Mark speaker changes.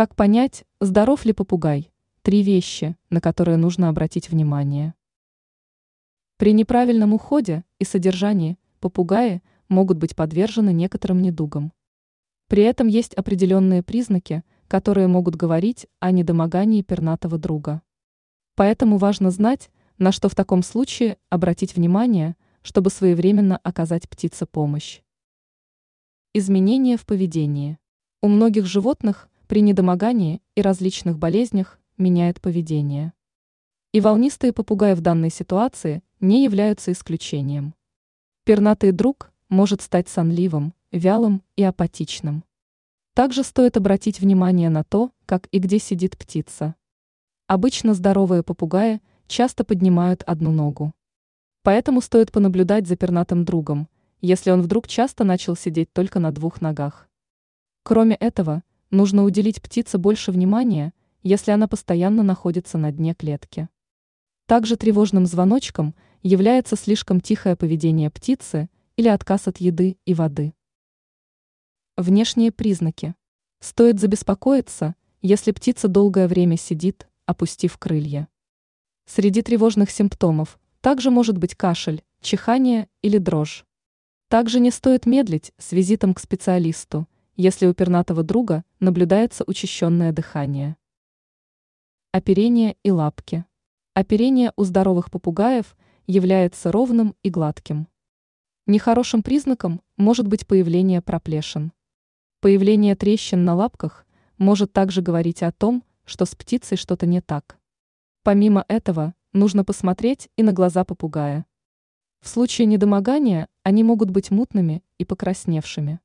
Speaker 1: Как понять, здоров ли попугай? Три вещи, на которые нужно обратить внимание. При неправильном уходе и содержании попугаи могут быть подвержены некоторым недугам. При этом есть определенные признаки, которые могут говорить о недомогании пернатого друга. Поэтому важно знать, на что в таком случае обратить внимание, чтобы своевременно оказать птице помощь. Изменения в поведении. У многих животных при недомогании и различных болезнях меняет поведение. И волнистые попугаи в данной ситуации не являются исключением. Пернатый друг может стать сонливым, вялым и апатичным. Также стоит обратить внимание на то, как и где сидит птица. Обычно здоровые попугаи часто поднимают одну ногу. Поэтому стоит понаблюдать за пернатым другом, если он вдруг часто начал сидеть только на двух ногах. Кроме этого, нужно уделить птице больше внимания, если она постоянно находится на дне клетки. Также тревожным звоночком является слишком тихое поведение птицы или отказ от еды и воды. Внешние признаки. Стоит забеспокоиться, если птица долгое время сидит, опустив крылья. Среди тревожных симптомов также может быть кашель, чихание или дрожь. Также не стоит медлить с визитом к специалисту, если у пернатого друга наблюдается учащенное дыхание. Оперение и лапки. Оперение у здоровых попугаев является ровным и гладким. Нехорошим признаком может быть появление проплешин. Появление трещин на лапках может также говорить о том, что с птицей что-то не так. Помимо этого, нужно посмотреть и на глаза попугая. В случае недомогания они могут быть мутными и покрасневшими.